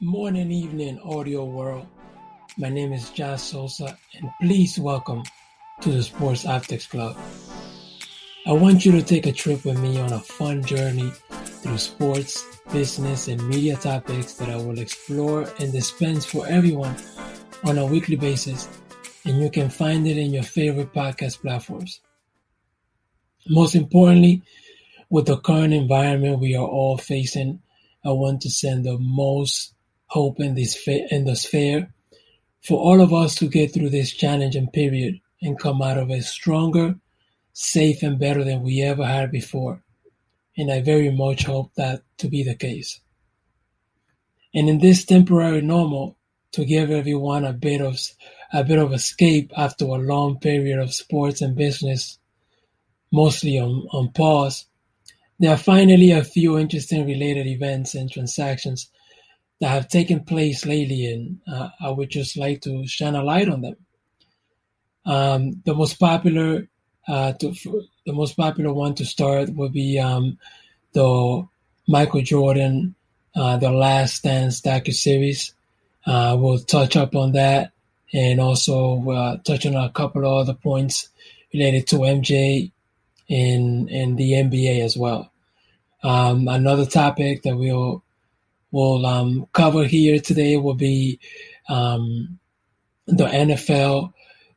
Morning, evening, audio world. My name is Josh Sosa, and please welcome to the Sports Optics Club. I want you to take a trip with me on a fun journey through sports, business, and media topics that I will explore and dispense for everyone on a weekly basis, and you can find it in your favorite podcast platforms. Most importantly, with the current environment we are all facing, I want to send the most hope in this fair for all of us to get through this challenging period and come out of it stronger, safe, and better than we ever had before. And I very much hope that to be the case. And in this temporary normal, to give everyone a bit of a bit of escape after a long period of sports and business, mostly on, on pause, there are finally a few interesting related events and transactions that have taken place lately, and uh, I would just like to shine a light on them. Um, the most popular, uh, to, the most popular one to start would be um, the Michael Jordan, uh, the Last Dance docu series. Uh, we'll touch up on that, and also uh, touch on a couple of other points related to MJ and and the NBA as well. Um, another topic that we'll we'll um, cover here today will be um, the NFL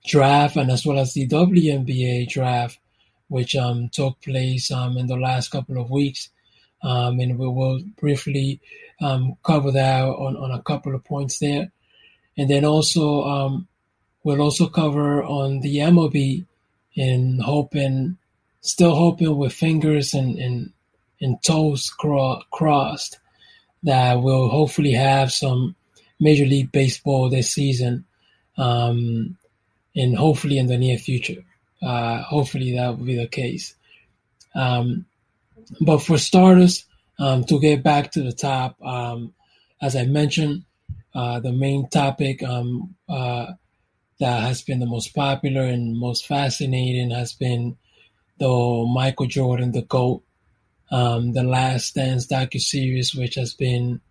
draft and as well as the WNBA draft, which um, took place um, in the last couple of weeks. Um, and we will briefly um, cover that on, on a couple of points there. And then also, we'll also cover on the MLB and hoping, still hoping with fingers and, and, and toes cro- crossed that will hopefully have some Major League Baseball this season, um, and hopefully in the near future. Uh, hopefully that will be the case. Um, but for starters, um, to get back to the top, um, as I mentioned, uh, the main topic um, uh, that has been the most popular and most fascinating has been the Michael Jordan, the GOAT, um, the Last Dance docu-series, which has been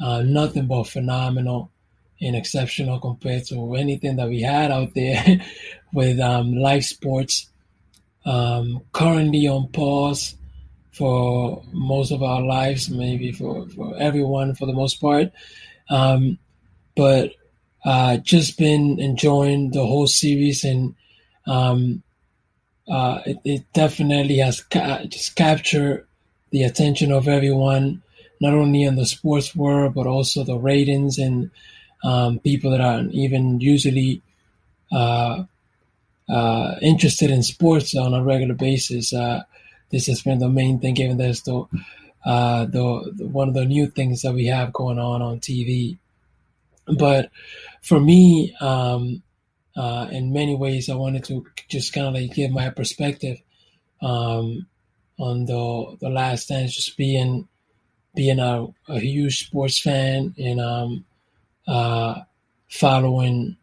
uh, nothing but phenomenal and exceptional compared to anything that we had out there with um, live sports. Um, currently on pause for most of our lives, maybe for, for everyone for the most part. Um, but uh, just been enjoying the whole series and um, uh, it, it, definitely has ca- just captured the attention of everyone, not only in the sports world, but also the ratings and um, people that are even usually uh, uh, interested in sports on a regular basis. Uh, this has been the main thing, given there's the, uh, the, the one of the new things that we have going on on TV. But for me, um, uh, in many ways, I wanted to just kind of like give my perspective um, on the the last dance, just being being a, a huge sports fan and um, uh, following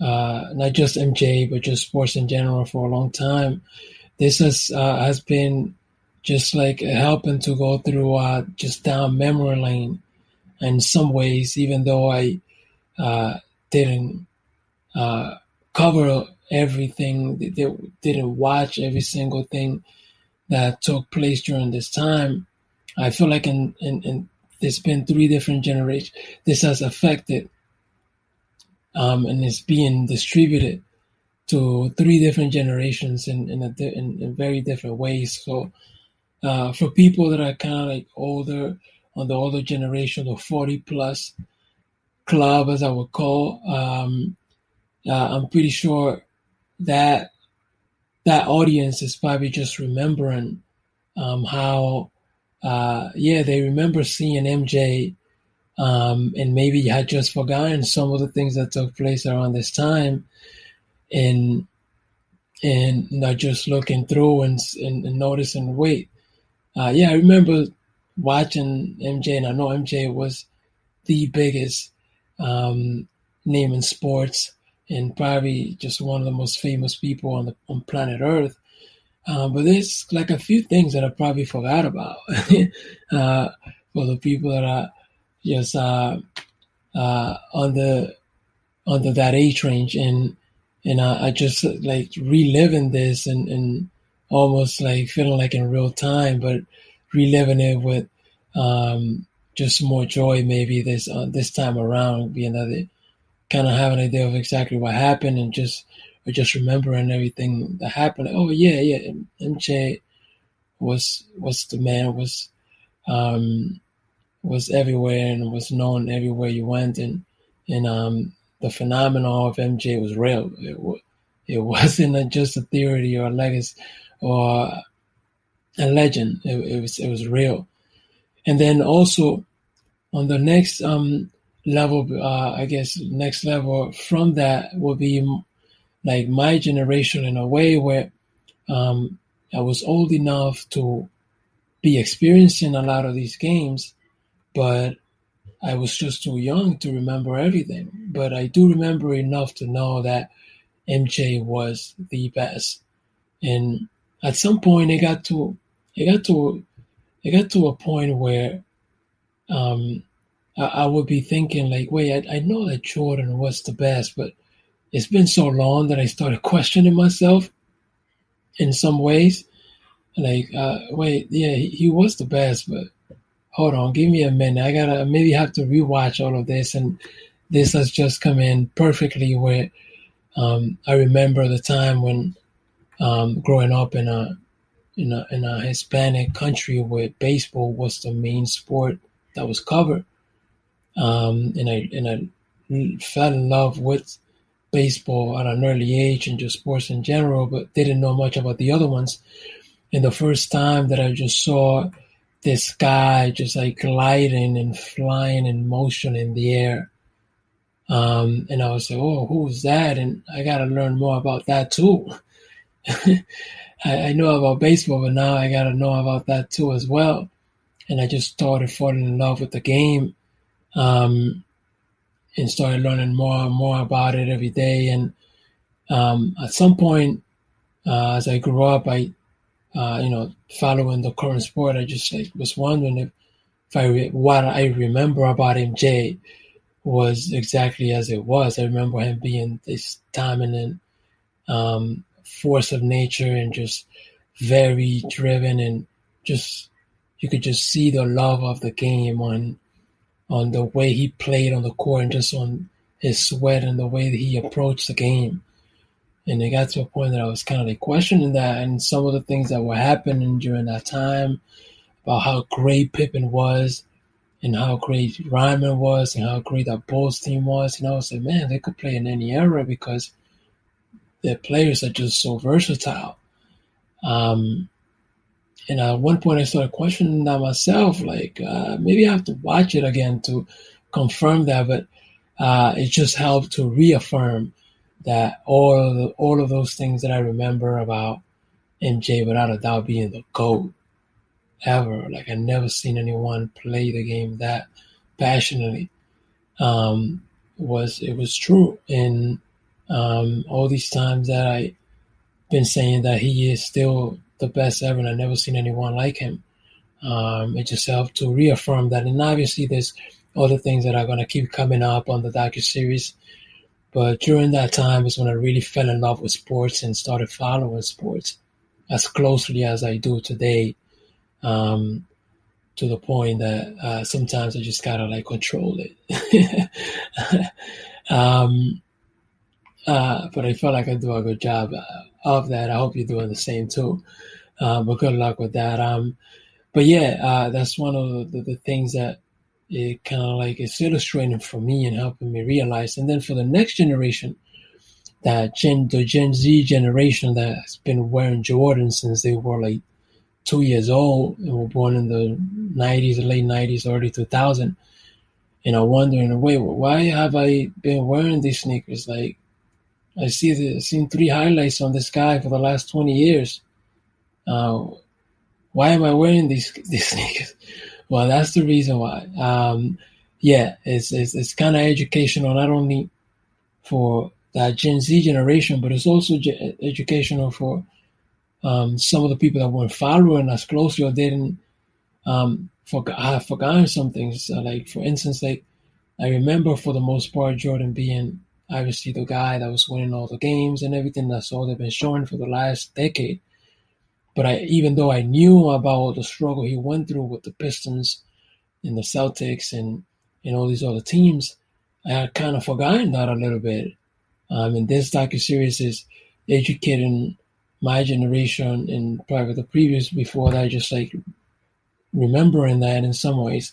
uh, not just MJ but just sports in general for a long time. This has uh, has been just like helping to go through uh, just down memory lane in some ways, even though I uh, didn't uh, cover everything, didn't watch every single thing that took place during this time. I feel like in, in, in there's been three different generations. This has affected um, and is being distributed to three different generations in in, a, in, in very different ways. So uh, for people that are kind of like older on the older generation, the 40 plus club, as I would call, um, uh, I'm pretty sure that that audience is probably just remembering um, how, uh, yeah, they remember seeing MJ, um, and maybe had just forgotten some of the things that took place around this time, and and not just looking through and and, and noticing. Wait, uh, yeah, I remember watching MJ, and I know MJ was the biggest um, name in sports and probably just one of the most famous people on the on planet Earth. Um, but there's like a few things that I probably forgot about uh, for the people that are just uh, uh, under under that age range, and and I, just like reliving this and and almost like feeling like in real time, but reliving it with um, just more joy maybe this uh, this time around, being that they kind of have an idea of exactly what happened and just or just remembering everything that happened. Oh yeah, yeah, MJ was was the man was um, was everywhere and was known everywhere you went and and um, the phenomenon of MJ was real. It, it wasn't just a theory or a legacy or a legend. It, it was it was real. And then also on the next um, level, uh, I guess next level from that will be like my generation in a way where um, I was old enough to be experiencing a lot of these games, but I was just too young to remember everything. But I do remember enough to know that MJ was the best. And at some point, it got to it got to it got to a point where um, I, I, would be thinking like, wait, I, I know that Jordan was the best, but it's been so long that I started questioning myself in some ways. Like, uh, wait, yeah, he, he was the best, but hold on, give me a minute. I gotta maybe have to rewatch all of this, and this has just come in perfectly where um, I remember the time when um, growing up in a in a in a Hispanic country where baseball was the main sport that was covered, um, and I and I fell in love with baseball at an early age and just sports in general, but didn't know much about the other ones. And the first time that I just saw this guy just like gliding and flying in motion in the air. Um, and I was like, oh, who's that? And I got to learn more about that too. I, I know about baseball, but now I got to know about that too as well. And I just started falling in love with the game. Um, and started learning more and more about it every day. And um, at some point, uh, as I grew up, I, uh, you know, following the current sport, I just like was wondering if, if I re- what I remember about MJ was exactly as it was. I remember him being this dominant um, force of nature and just very driven and just you could just see the love of the game on on the way he played on the court and just on his sweat and the way that he approached the game. And it got to a point that I was kind of like questioning that and some of the things that were happening during that time about how great Pippen was and how great Rodman was and how great that Bulls team was. And I was like, man, they could play in any era because their players are just so versatile. Um, and at one point, I started questioning that myself. Like uh, maybe I have to watch it again to confirm that. But uh, it just helped to reaffirm that all of the, all of those things that I remember about MJ, without a doubt, being the goat ever. Like I never seen anyone play the game that passionately. Um, was it was true, and um, all these times that I been saying that he is still the best ever, and I've never seen anyone like him. Um, it just helped to reaffirm that. And obviously, there's other things that are going to keep coming up on the docu series. But during that time is when I really fell in love with sports and started following sports as closely as I do today. Um, to the point that uh, sometimes I just gotta like control it. um, uh, but I feel like I do a good job uh, of that. I hope you're doing the same too. Uh, but good luck with that. Um, but yeah, uh, that's one of the, the things that it kind of like is illustrating for me and helping me realize. And then for the next generation, that Gen, the Gen Z generation that has been wearing Jordan since they were like two years old and were born in the 90s, late 90s, early 2000. And I'm wondering, wait, why have I been wearing these sneakers? Like, I see the seen three highlights on this guy for the last 20 years. Uh, why am I wearing these these sneakers? Well, that's the reason why. Um, yeah, it's it's, it's kind of educational not only for that Gen Z generation, but it's also ge- educational for um, some of the people that weren't following us closely or didn't um, forgot have forgotten some things. Uh, like for instance, like I remember for the most part Jordan being obviously the guy that was winning all the games and everything. That's all they've been showing for the last decade. But I, even though I knew about all the struggle he went through with the Pistons and the Celtics and and all these other teams, I had kind of forgotten that a little bit. Um, and this docu series is educating my generation and probably the previous before that, just like remembering that in some ways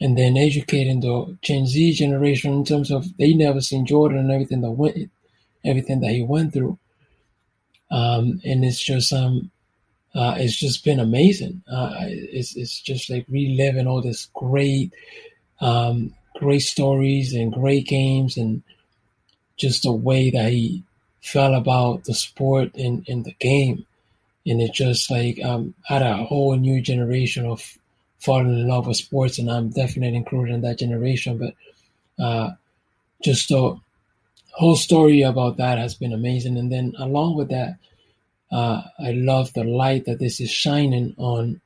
and then educating the Gen Z generation in terms of they never seen Jordan and everything that went, everything that he went through. Um, and it's just um, uh, it's just been amazing. Uh, it's it's just like reliving all this great, um, great stories and great games and just the way that he felt about the sport and, and the game. And it just like um, had a whole new generation of fallen in love with sports, and I'm definitely included in that generation. But uh, just the whole story about that has been amazing. And then along with that, uh, I love the light that this is shining on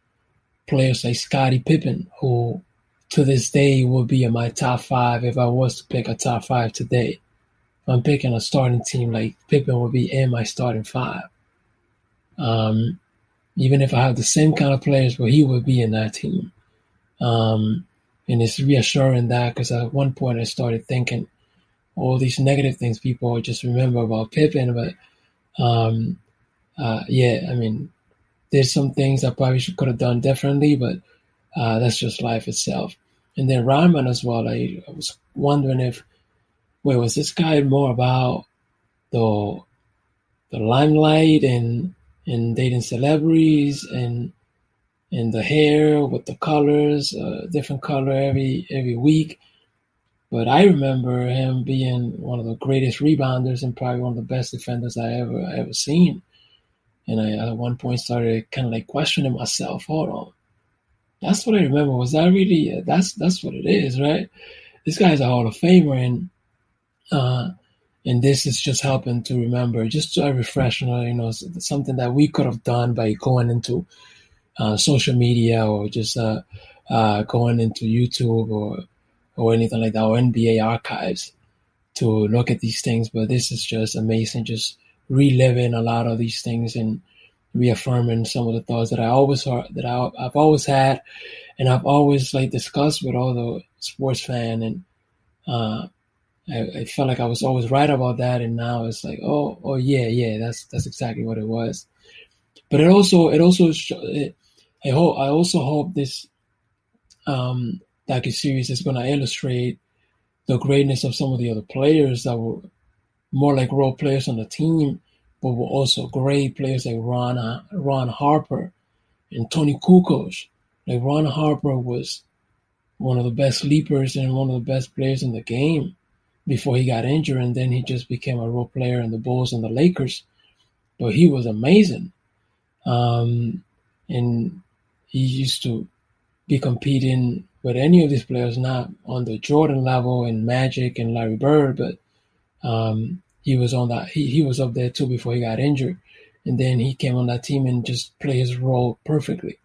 players like Scottie Pippen, who to this day will be in my top five if I was to pick a top five today. I'm picking a starting team, like Pippen would be in my starting five. Um, even if I have the same kind of players, but he would be in that team. Um, and it's reassuring that because at one point I started thinking all these negative things people just remember about Pippen, but um, uh, yeah, I mean, there's some things I probably could have done differently, but uh, that's just life itself. And then Rodman as well. I, I was wondering if, wait, was this guy more about the the limelight and and dating celebrities and and the hair with the colors, uh, different color every every week. But I remember him being one of the greatest rebounders and probably one of the best defenders I ever ever seen. And I at one point started kind of like questioning myself. Hold on, that's what I remember. Was that really? That's that's what it is, right? This guy's a Hall of Famer, and uh, and this is just helping to remember, just to refresh, you know, something that we could have done by going into uh, social media or just uh, uh, going into YouTube or or anything like that or NBA archives to look at these things. But this is just amazing, just reliving a lot of these things and reaffirming some of the thoughts that I always heard, that I, I've always had, and I've always like discussed with all the sports fan and. Uh, I, I felt like I was always right about that, and now it's like, oh, oh yeah, yeah, that's that's exactly what it was. But it also, it also, it, I hope, I also hope this um, docu series is going to illustrate the greatness of some of the other players that were more like role players on the team, but were also great players like Ron uh, Ron Harper and Toni Kukoc. Like Ron Harper was one of the best leapers and one of the best players in the game before he got injured, and then he just became a role player in the Bulls and the Lakers. But he was amazing, um, and he used to be competing with any of these players, not on the Jordan level and Magic and Larry Bird, but um, he was on that. He he was up there too before he got injured, and then he came on that team and just played his role perfectly.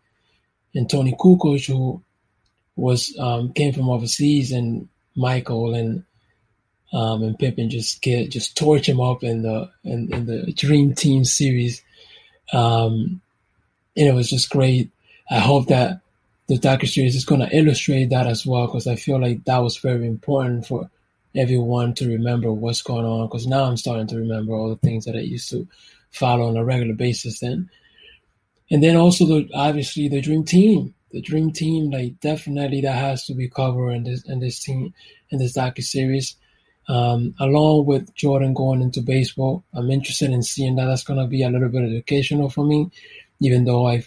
And Toni Kukoc, who was um, came from overseas, and Michael and um, and Pippen just get just torch him up in the in, in the Dream Team series, um, and it was just great. I hope that the docu series is going to illustrate that as well because I feel like that was very important for everyone to remember what's going on. Because now I'm starting to remember all the things that I used to follow on a regular basis then, and then also the obviously the Dream Team. The Dream Team, like definitely that has to be covered in this in this team in this docu series. Um, along with Jordan going into baseball, I'm interested in seeing that. That's going to be a little bit educational for me, even though I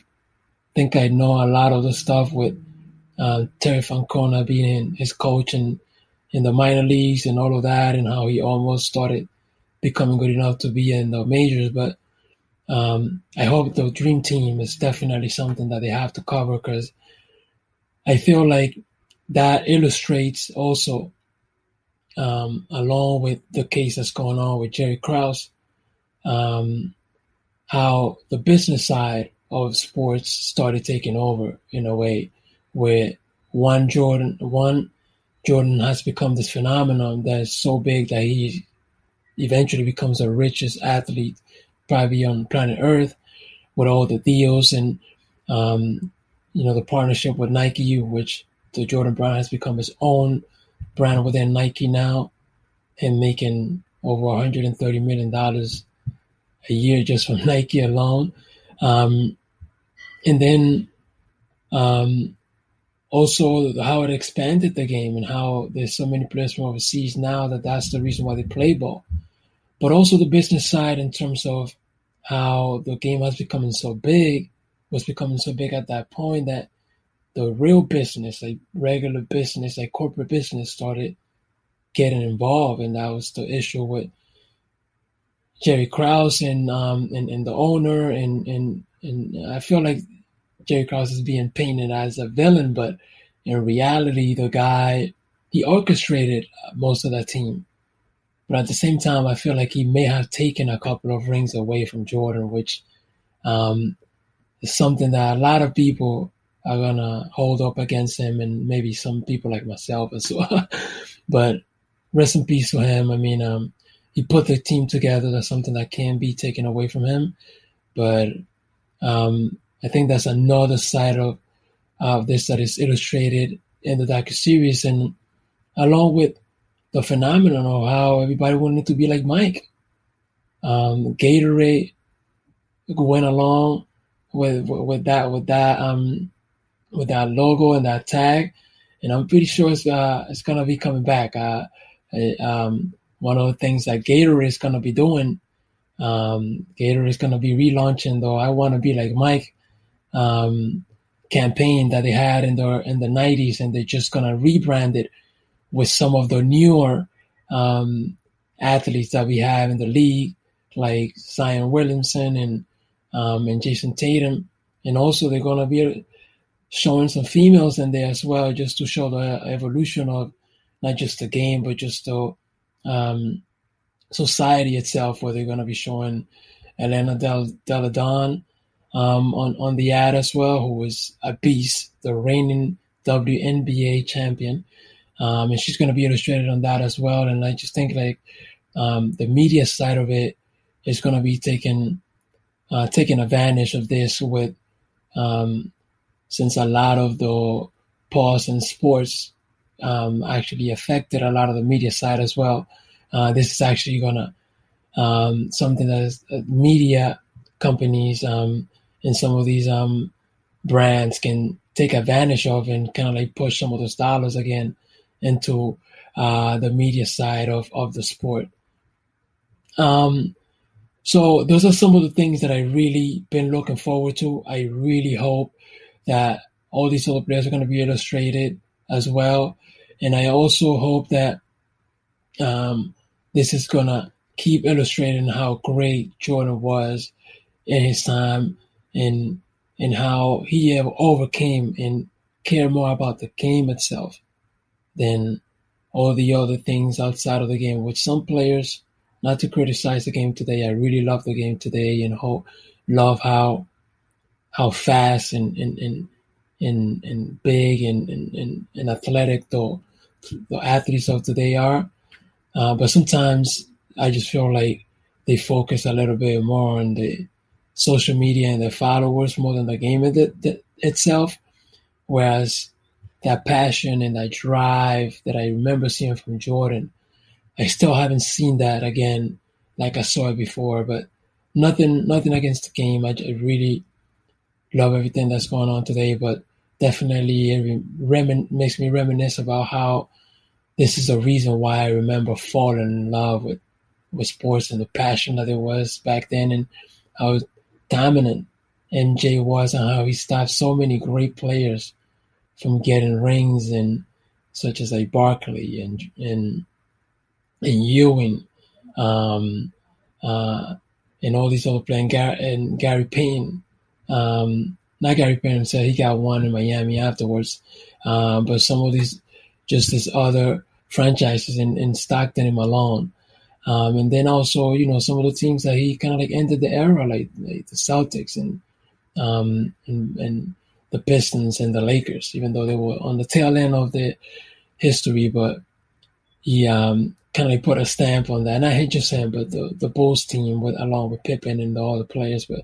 think I know a lot of the stuff with uh, Terry Francona being his coach and in the minor leagues and all of that, and how he almost started becoming good enough to be in the majors. But um, I hope the dream team is definitely something that they have to cover because I feel like that illustrates also um, along with the case that's going on with Jerry Krause, um, how the business side of sports started taking over in a way where one Jordan, one Jordan has become this phenomenon that is so big that he eventually becomes the richest athlete probably on planet Earth with all the deals and um, you know the partnership with Nike, which the Jordan Brand has become his own brand within Nike now, and making over 130 million dollars a year just from Nike alone. Um, and then um, also how it expanded the game and how there's so many players from overseas now that that's the reason why they play ball. But also the business side in terms of how the game has become so big, was becoming so big at that point that the real business, like regular business, like corporate business, started getting involved, and that was the issue with Jerry Krause and um and, and the owner, and and and I feel like Jerry Krause is being painted as a villain, but in reality, the guy he orchestrated most of that team. But at the same time, I feel like he may have taken a couple of rings away from Jordan, which um, is something that a lot of people are gonna hold up against him, and maybe some people like myself as well. but rest in peace for him. I mean, um, he put the team together. That's something that can be taken away from him. But um, I think that's another side of of this that is illustrated in the docu series, and along with the phenomenon of how everybody wanted to be like Mike. Um, Gatorade went along with with that with that um with that logo and that tag, and I'm pretty sure it's uh, it's gonna be coming back. Uh, um, one of the things that Gator is gonna be doing, um, Gatorade is gonna be relaunching though. I want to be like Mike um, campaign that they had in the in the 90s, and they're just gonna rebrand it with some of the newer um, athletes that we have in the league, like Zion Williamson and um, and Jayson Tatum, and also they're gonna be showing some females in there as well, just to show the evolution of not just the game, but just the um, society itself, where they're gonna be showing Elena Del Delle Donne um, on on the ad as well, who was a beast, the reigning WNBA champion um, and she's going to be illustrated on that as well. And I just think like um, the media side of it is going to be taking uh, taking advantage of this with um, since a lot of the pause in sports um, actually affected a lot of the media side as well. Uh, this is actually to um, something that is, uh, media companies um, and some of these brands can take advantage of and kind of like push some of those dollars again into uh, the media side of, of the sport. Um, so those are some of the things that I really been looking forward to. I really hope that all these other players are going to be illustrated as well, and I also hope that um, this is going to keep illustrating how great Jordan was in his time and and how he overcame and cared more about the game itself than all the other things outside of the game, which some players, not to criticize the game today, I really love the game today and ho- love how how fast and and and and, and big and, and, and athletic the, the athletes of today are. Uh, but sometimes I just feel like they focus a little bit more on the social media and their followers more than the game itself. Whereas that passion and that drive that I remember seeing from Jordan. I still haven't seen that again like I saw it before, but nothing nothing against the game. I, I really love everything that's going on today, but definitely it remin- makes me reminisce about how this is a reason why I remember falling in love with, with sports and the passion that there was back then and how dominant MJ was and how he stopped so many great players from getting rings and such as like Barkley and and and Ewing, um, uh, and all these other players, and, and Gary Payton. Um, not Gary Payton himself; he got one in Miami afterwards. Um, but some of these, just these other franchises in, in Stockton and Malone. Um, and then also, you know, some of the teams that he kind of like ended the era, like, like the Celtics and, um, and, and the Pistons and the Lakers, even though they were on the tail end of the history, but he um, kind of put a stamp on that. Not him, but the the Bulls team with along with Pippen and all the players, but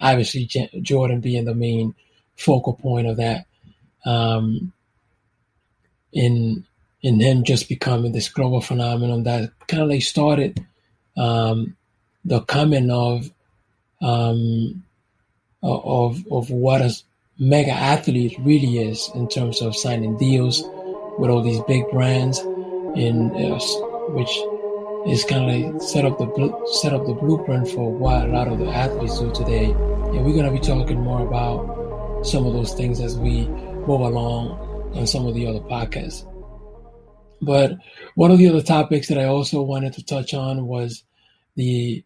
obviously Jordan being the main focal point of that. Um, in in him just becoming this global phenomenon that kind of like started um, the coming of um, of of what a mega athlete really is in terms of signing deals with all these big brands, in uh, which is kind of like set up the set up the blueprint for what a lot of the athletes do today. And we're going to be talking more about some of those things as we move along on some of the other podcasts. But one of the other topics that I also wanted to touch on was the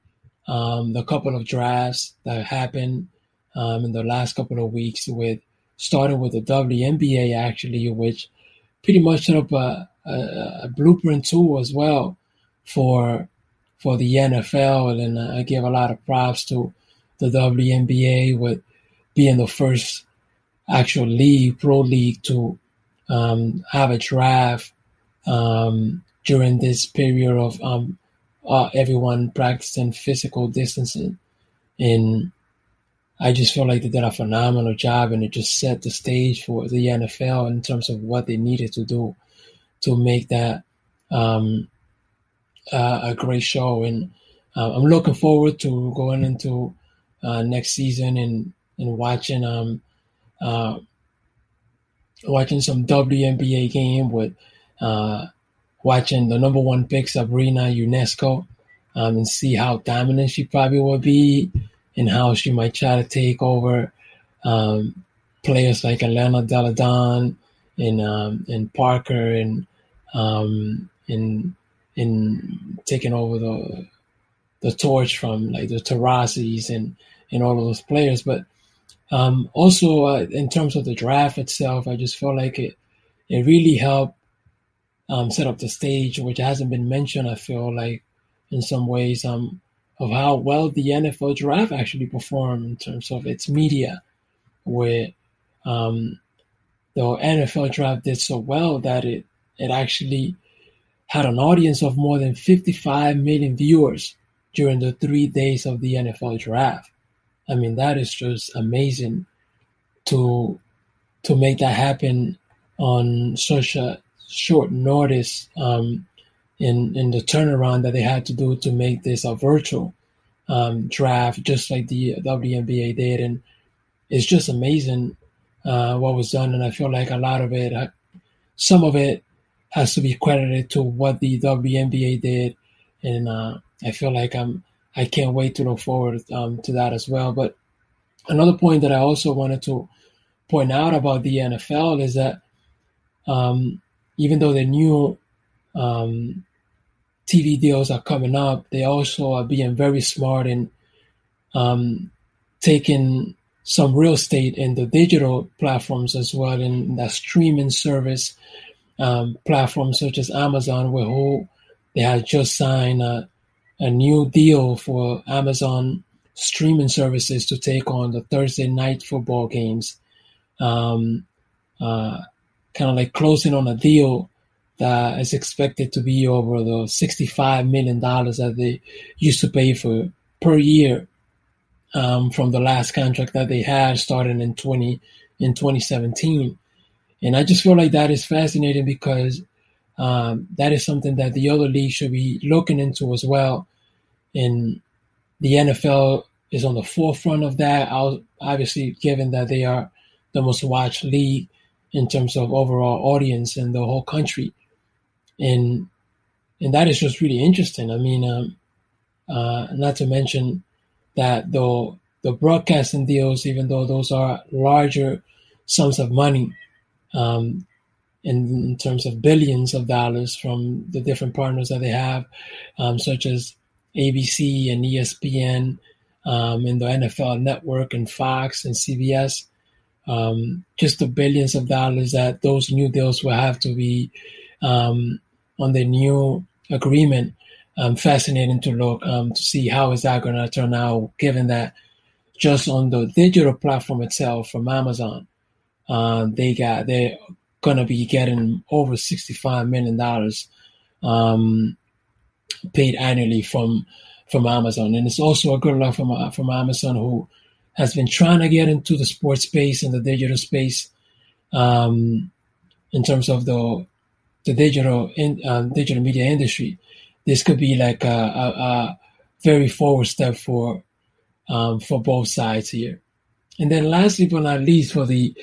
um, the couple of drafts that happened um, in the last couple of weeks, with starting with the WNBA actually, which pretty much set up a, a, a blueprint tool as well for for the NFL, and I give a lot of props to the WNBA with being the first actual league, pro league, to um, have a draft um, during this period of um, uh, everyone practicing physical distancing. And I just feel like they did a phenomenal job and it just set the stage for the NFL in terms of what they needed to do to make that um, uh, a great show. And uh, I'm looking forward to going into uh, next season and, and watching um, uh, watching some WNBA game with uh, watching the number one pick Sabrina Ionescu um, and see how dominant she probably will be and how she might try to take over um, players like Delle Donne and um, and Parker and um, in in taking over the the torch from like the Taurasi's and and all of those players. But um, also uh, in terms of the draft itself, I just feel like it it really helped um, set up the stage, which hasn't been mentioned. I feel like in some ways um, of how well the NFL draft actually performed in terms of its media, where um, the NFL draft did so well that it it actually had an audience of more than 55 million viewers during the three days of the NFL draft. I mean, that is just amazing to to make that happen on such a short notice um, in in the turnaround that they had to do to make this a virtual um, draft, just like the WNBA did, and it's just amazing uh, what was done. And I feel like a lot of it, uh, some of it, has to be credited to what the WNBA did, and uh, I feel like I'm I can't wait to look forward um, to that as well. But another point that I also wanted to point out about the NFL is that um, even though the new um, TV deals are coming up, they also are being very smart in um, taking some real estate in the digital platforms as well, in that streaming service um, platforms such as Amazon, where who they had just signed a, a new deal for Amazon streaming services to take on the Thursday night football games. Um, uh, kind of like closing on a deal that is expected to be over the $65 million that they used to pay for per year um, from the last contract that they had starting in 20 in 2017. And I just feel like that is fascinating because um, that is something that the other leagues should be looking into as well. And the NFL is on the forefront of that, obviously, given that they are the most watched league in terms of overall audience in the whole country, and and that is just really interesting. I mean, um, uh, not to mention that the the broadcasting deals, even though those are larger sums of money, um, in, in, terms of billions of dollars from the different partners that they have, um, such as ABC and ESPN, um, and the NFL Network and Fox and CBS um, just the billions of dollars that those new deals will have to be um, on the new agreement. Um, fascinating to look to see how is that going to turn out, given that just on the digital platform itself from Amazon, uh, they got they're gonna be getting over sixty-five million dollars um, paid annually from from Amazon, and it's also a good look from from Amazon, who has been trying to get into the sports space and the digital space, um, in terms of the the digital in um, digital media industry. This could be like a, a, a very forward step for um, for both sides here. And then lastly but not least for the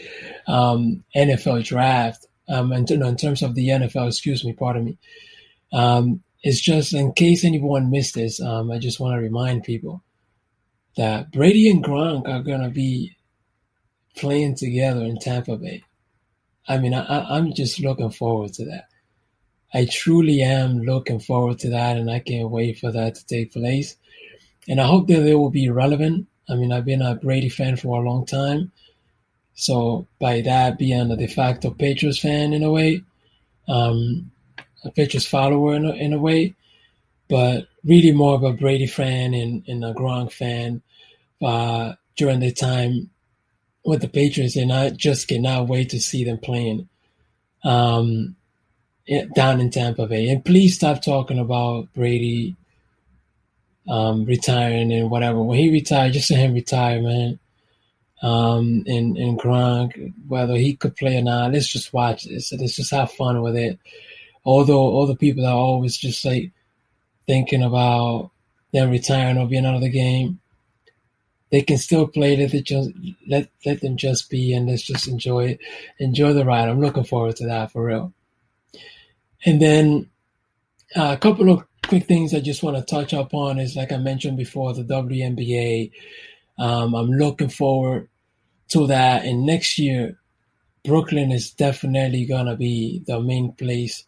um, NFL draft, um, and no, in terms of the NFL, excuse me, pardon me, um, it's just in case anyone missed this, um, I just want to remind people that Brady and Gronk are going to be playing together in Tampa Bay. I mean, I, I'm just looking forward to that. I truly am looking forward to that, and I can't wait for that to take place. And I hope that it will be relevant. I mean, I've been a Brady fan for a long time. So by that being a de facto Patriots fan in a way, um, a Patriots follower in a, in a way, but really more of a Brady fan and, and a Gronk fan uh, during the time with the Patriots, and I just cannot wait to see them playing um, down in Tampa Bay. And please stop talking about Brady um, retiring and whatever. When he retired, just let him retire, man. Um, and, and Gronk, whether he could play or not, let's just watch this. Let's just have fun with it. Although all the people are always just like thinking about them retiring or being out of the game, they can still play. Let it just let let them just be, and let's just enjoy it. Enjoy the ride. I'm looking forward to that for real. And then uh, a couple of quick things I just want to touch up on is like I mentioned before, the WNBA. Um, I'm looking forward to that. And next year, Brooklyn is definitely gonna be the main place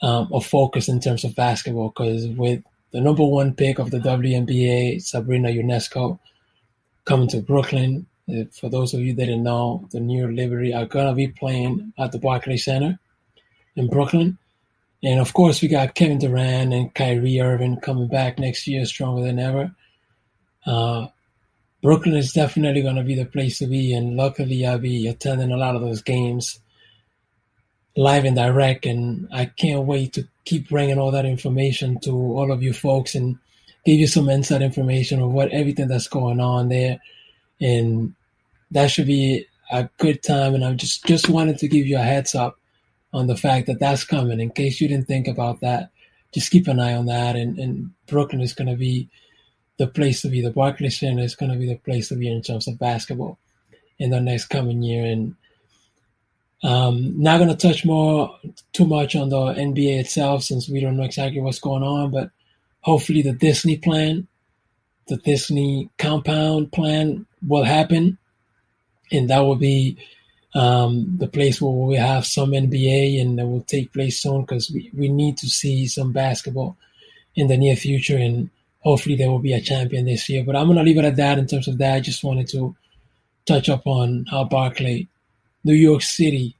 um, of focus in terms of basketball because with the number one pick of the WNBA, Sabrina Ionescu, coming to Brooklyn. Uh, for those of you that didn't know, the New York Liberty are gonna be playing at the Barclays Center in Brooklyn. And of course, we got Kevin Durant and Kyrie Irving coming back next year stronger than ever. Uh, Brooklyn is definitely going to be the place to be, and luckily, I'll be attending a lot of those games live and direct. And I can't wait to keep bringing all that information to all of you folks and give you some inside information of what everything that's going on there. And that should be a good time. And I just just wanted to give you a heads up on the fact that that's coming. In case you didn't think about that, just keep an eye on that. And, and Brooklyn is going to be the place to be. The Barclays Center is going to be the place to be in terms of basketball in the next coming year. And um, not going to touch more too much on the NBA itself since we don't know exactly what's going on, but hopefully the Disney plan, the Disney compound plan will happen. And that will be um, the place where we have some NBA and that will take place soon because we, we need to see some basketball in the near future and hopefully there will be a champion this year. But I'm going to leave it at that in terms of that. I just wanted to touch up on how Barclay, New York City,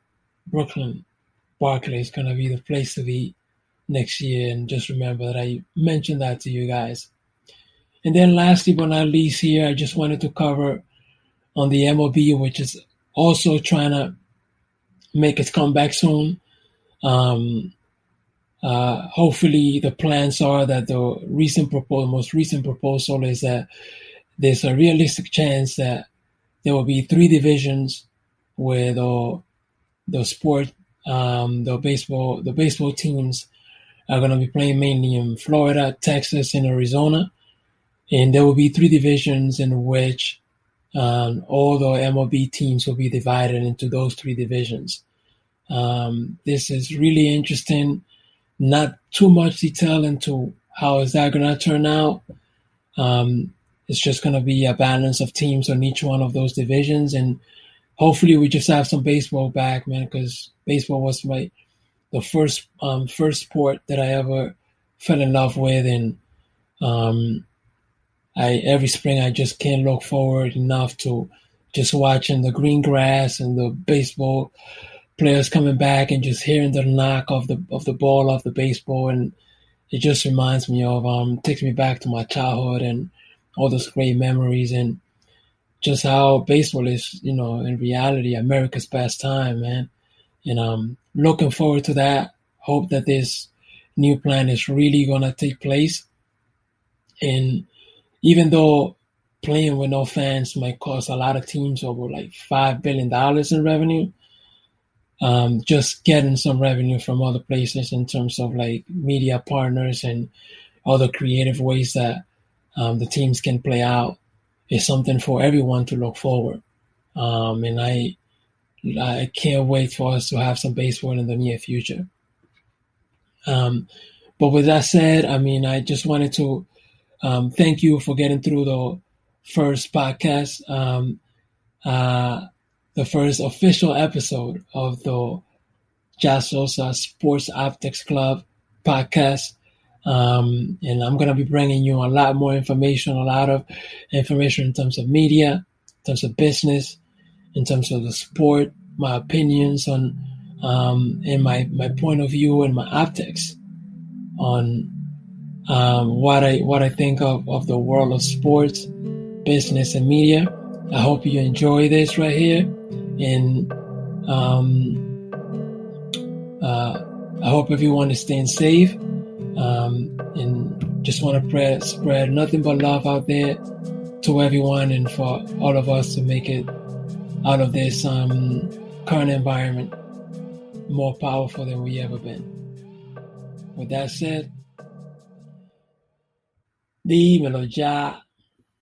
Brooklyn, Barclay is going to be the place to be next year. And just remember that I mentioned that to you guys. And then lastly but not least here, I just wanted to cover on the MLB, which is also trying to make its comeback soon. Um, uh, hopefully, the plans are that the recent proposal, most recent proposal, is that there's a realistic chance that there will be three divisions where the the sport, um, the baseball, the baseball teams are going to be playing mainly in Florida, Texas, and Arizona, and there will be three divisions in which um, all the MLB teams will be divided into those three divisions. Um, this is really interesting. Not too much detail into how is that going to turn out. Um, it's just going to be a balance of teams on each one of those divisions, and hopefully we just have some baseball back, man. Because baseball was my the first um, first sport that I ever fell in love with, and um, I every spring I just can't look forward enough to just watching the green grass and the baseball players coming back and just hearing the knock of the of the ball off the baseball and it just reminds me of um takes me back to my childhood and all those great memories and just how baseball is, you know, in reality America's pastime, man. and I'm looking forward to that. Hope that this new plan is really gonna take place. And even though playing with no fans might cost a lot of teams over like five billion dollars in revenue, um, just getting some revenue from other places in terms of like media partners and other creative ways that um, the teams can play out is something for everyone to look forward. Um, and I I can't wait for us to have some baseball in the near future. Um, but with that said, I mean, I just wanted to um, thank you for getting through the first podcast, um, uh, the first official episode of the Jazz Sosa Sports Optics Club podcast. Um, and I'm going to be bringing you a lot more information, a lot of information in terms of media, in terms of business, in terms of the sport, my opinions on, um, and my, my point of view and my optics on um, what I what I think of, of the world of sports, business, and media. I hope you enjoy this right here, and um, uh, I hope everyone is staying safe. Um, and just want to spread nothing but love out there to everyone, and for all of us to make it out of this um, current environment more powerful than we ever been. With that said, dímelo ya